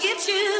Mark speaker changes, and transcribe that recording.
Speaker 1: get you.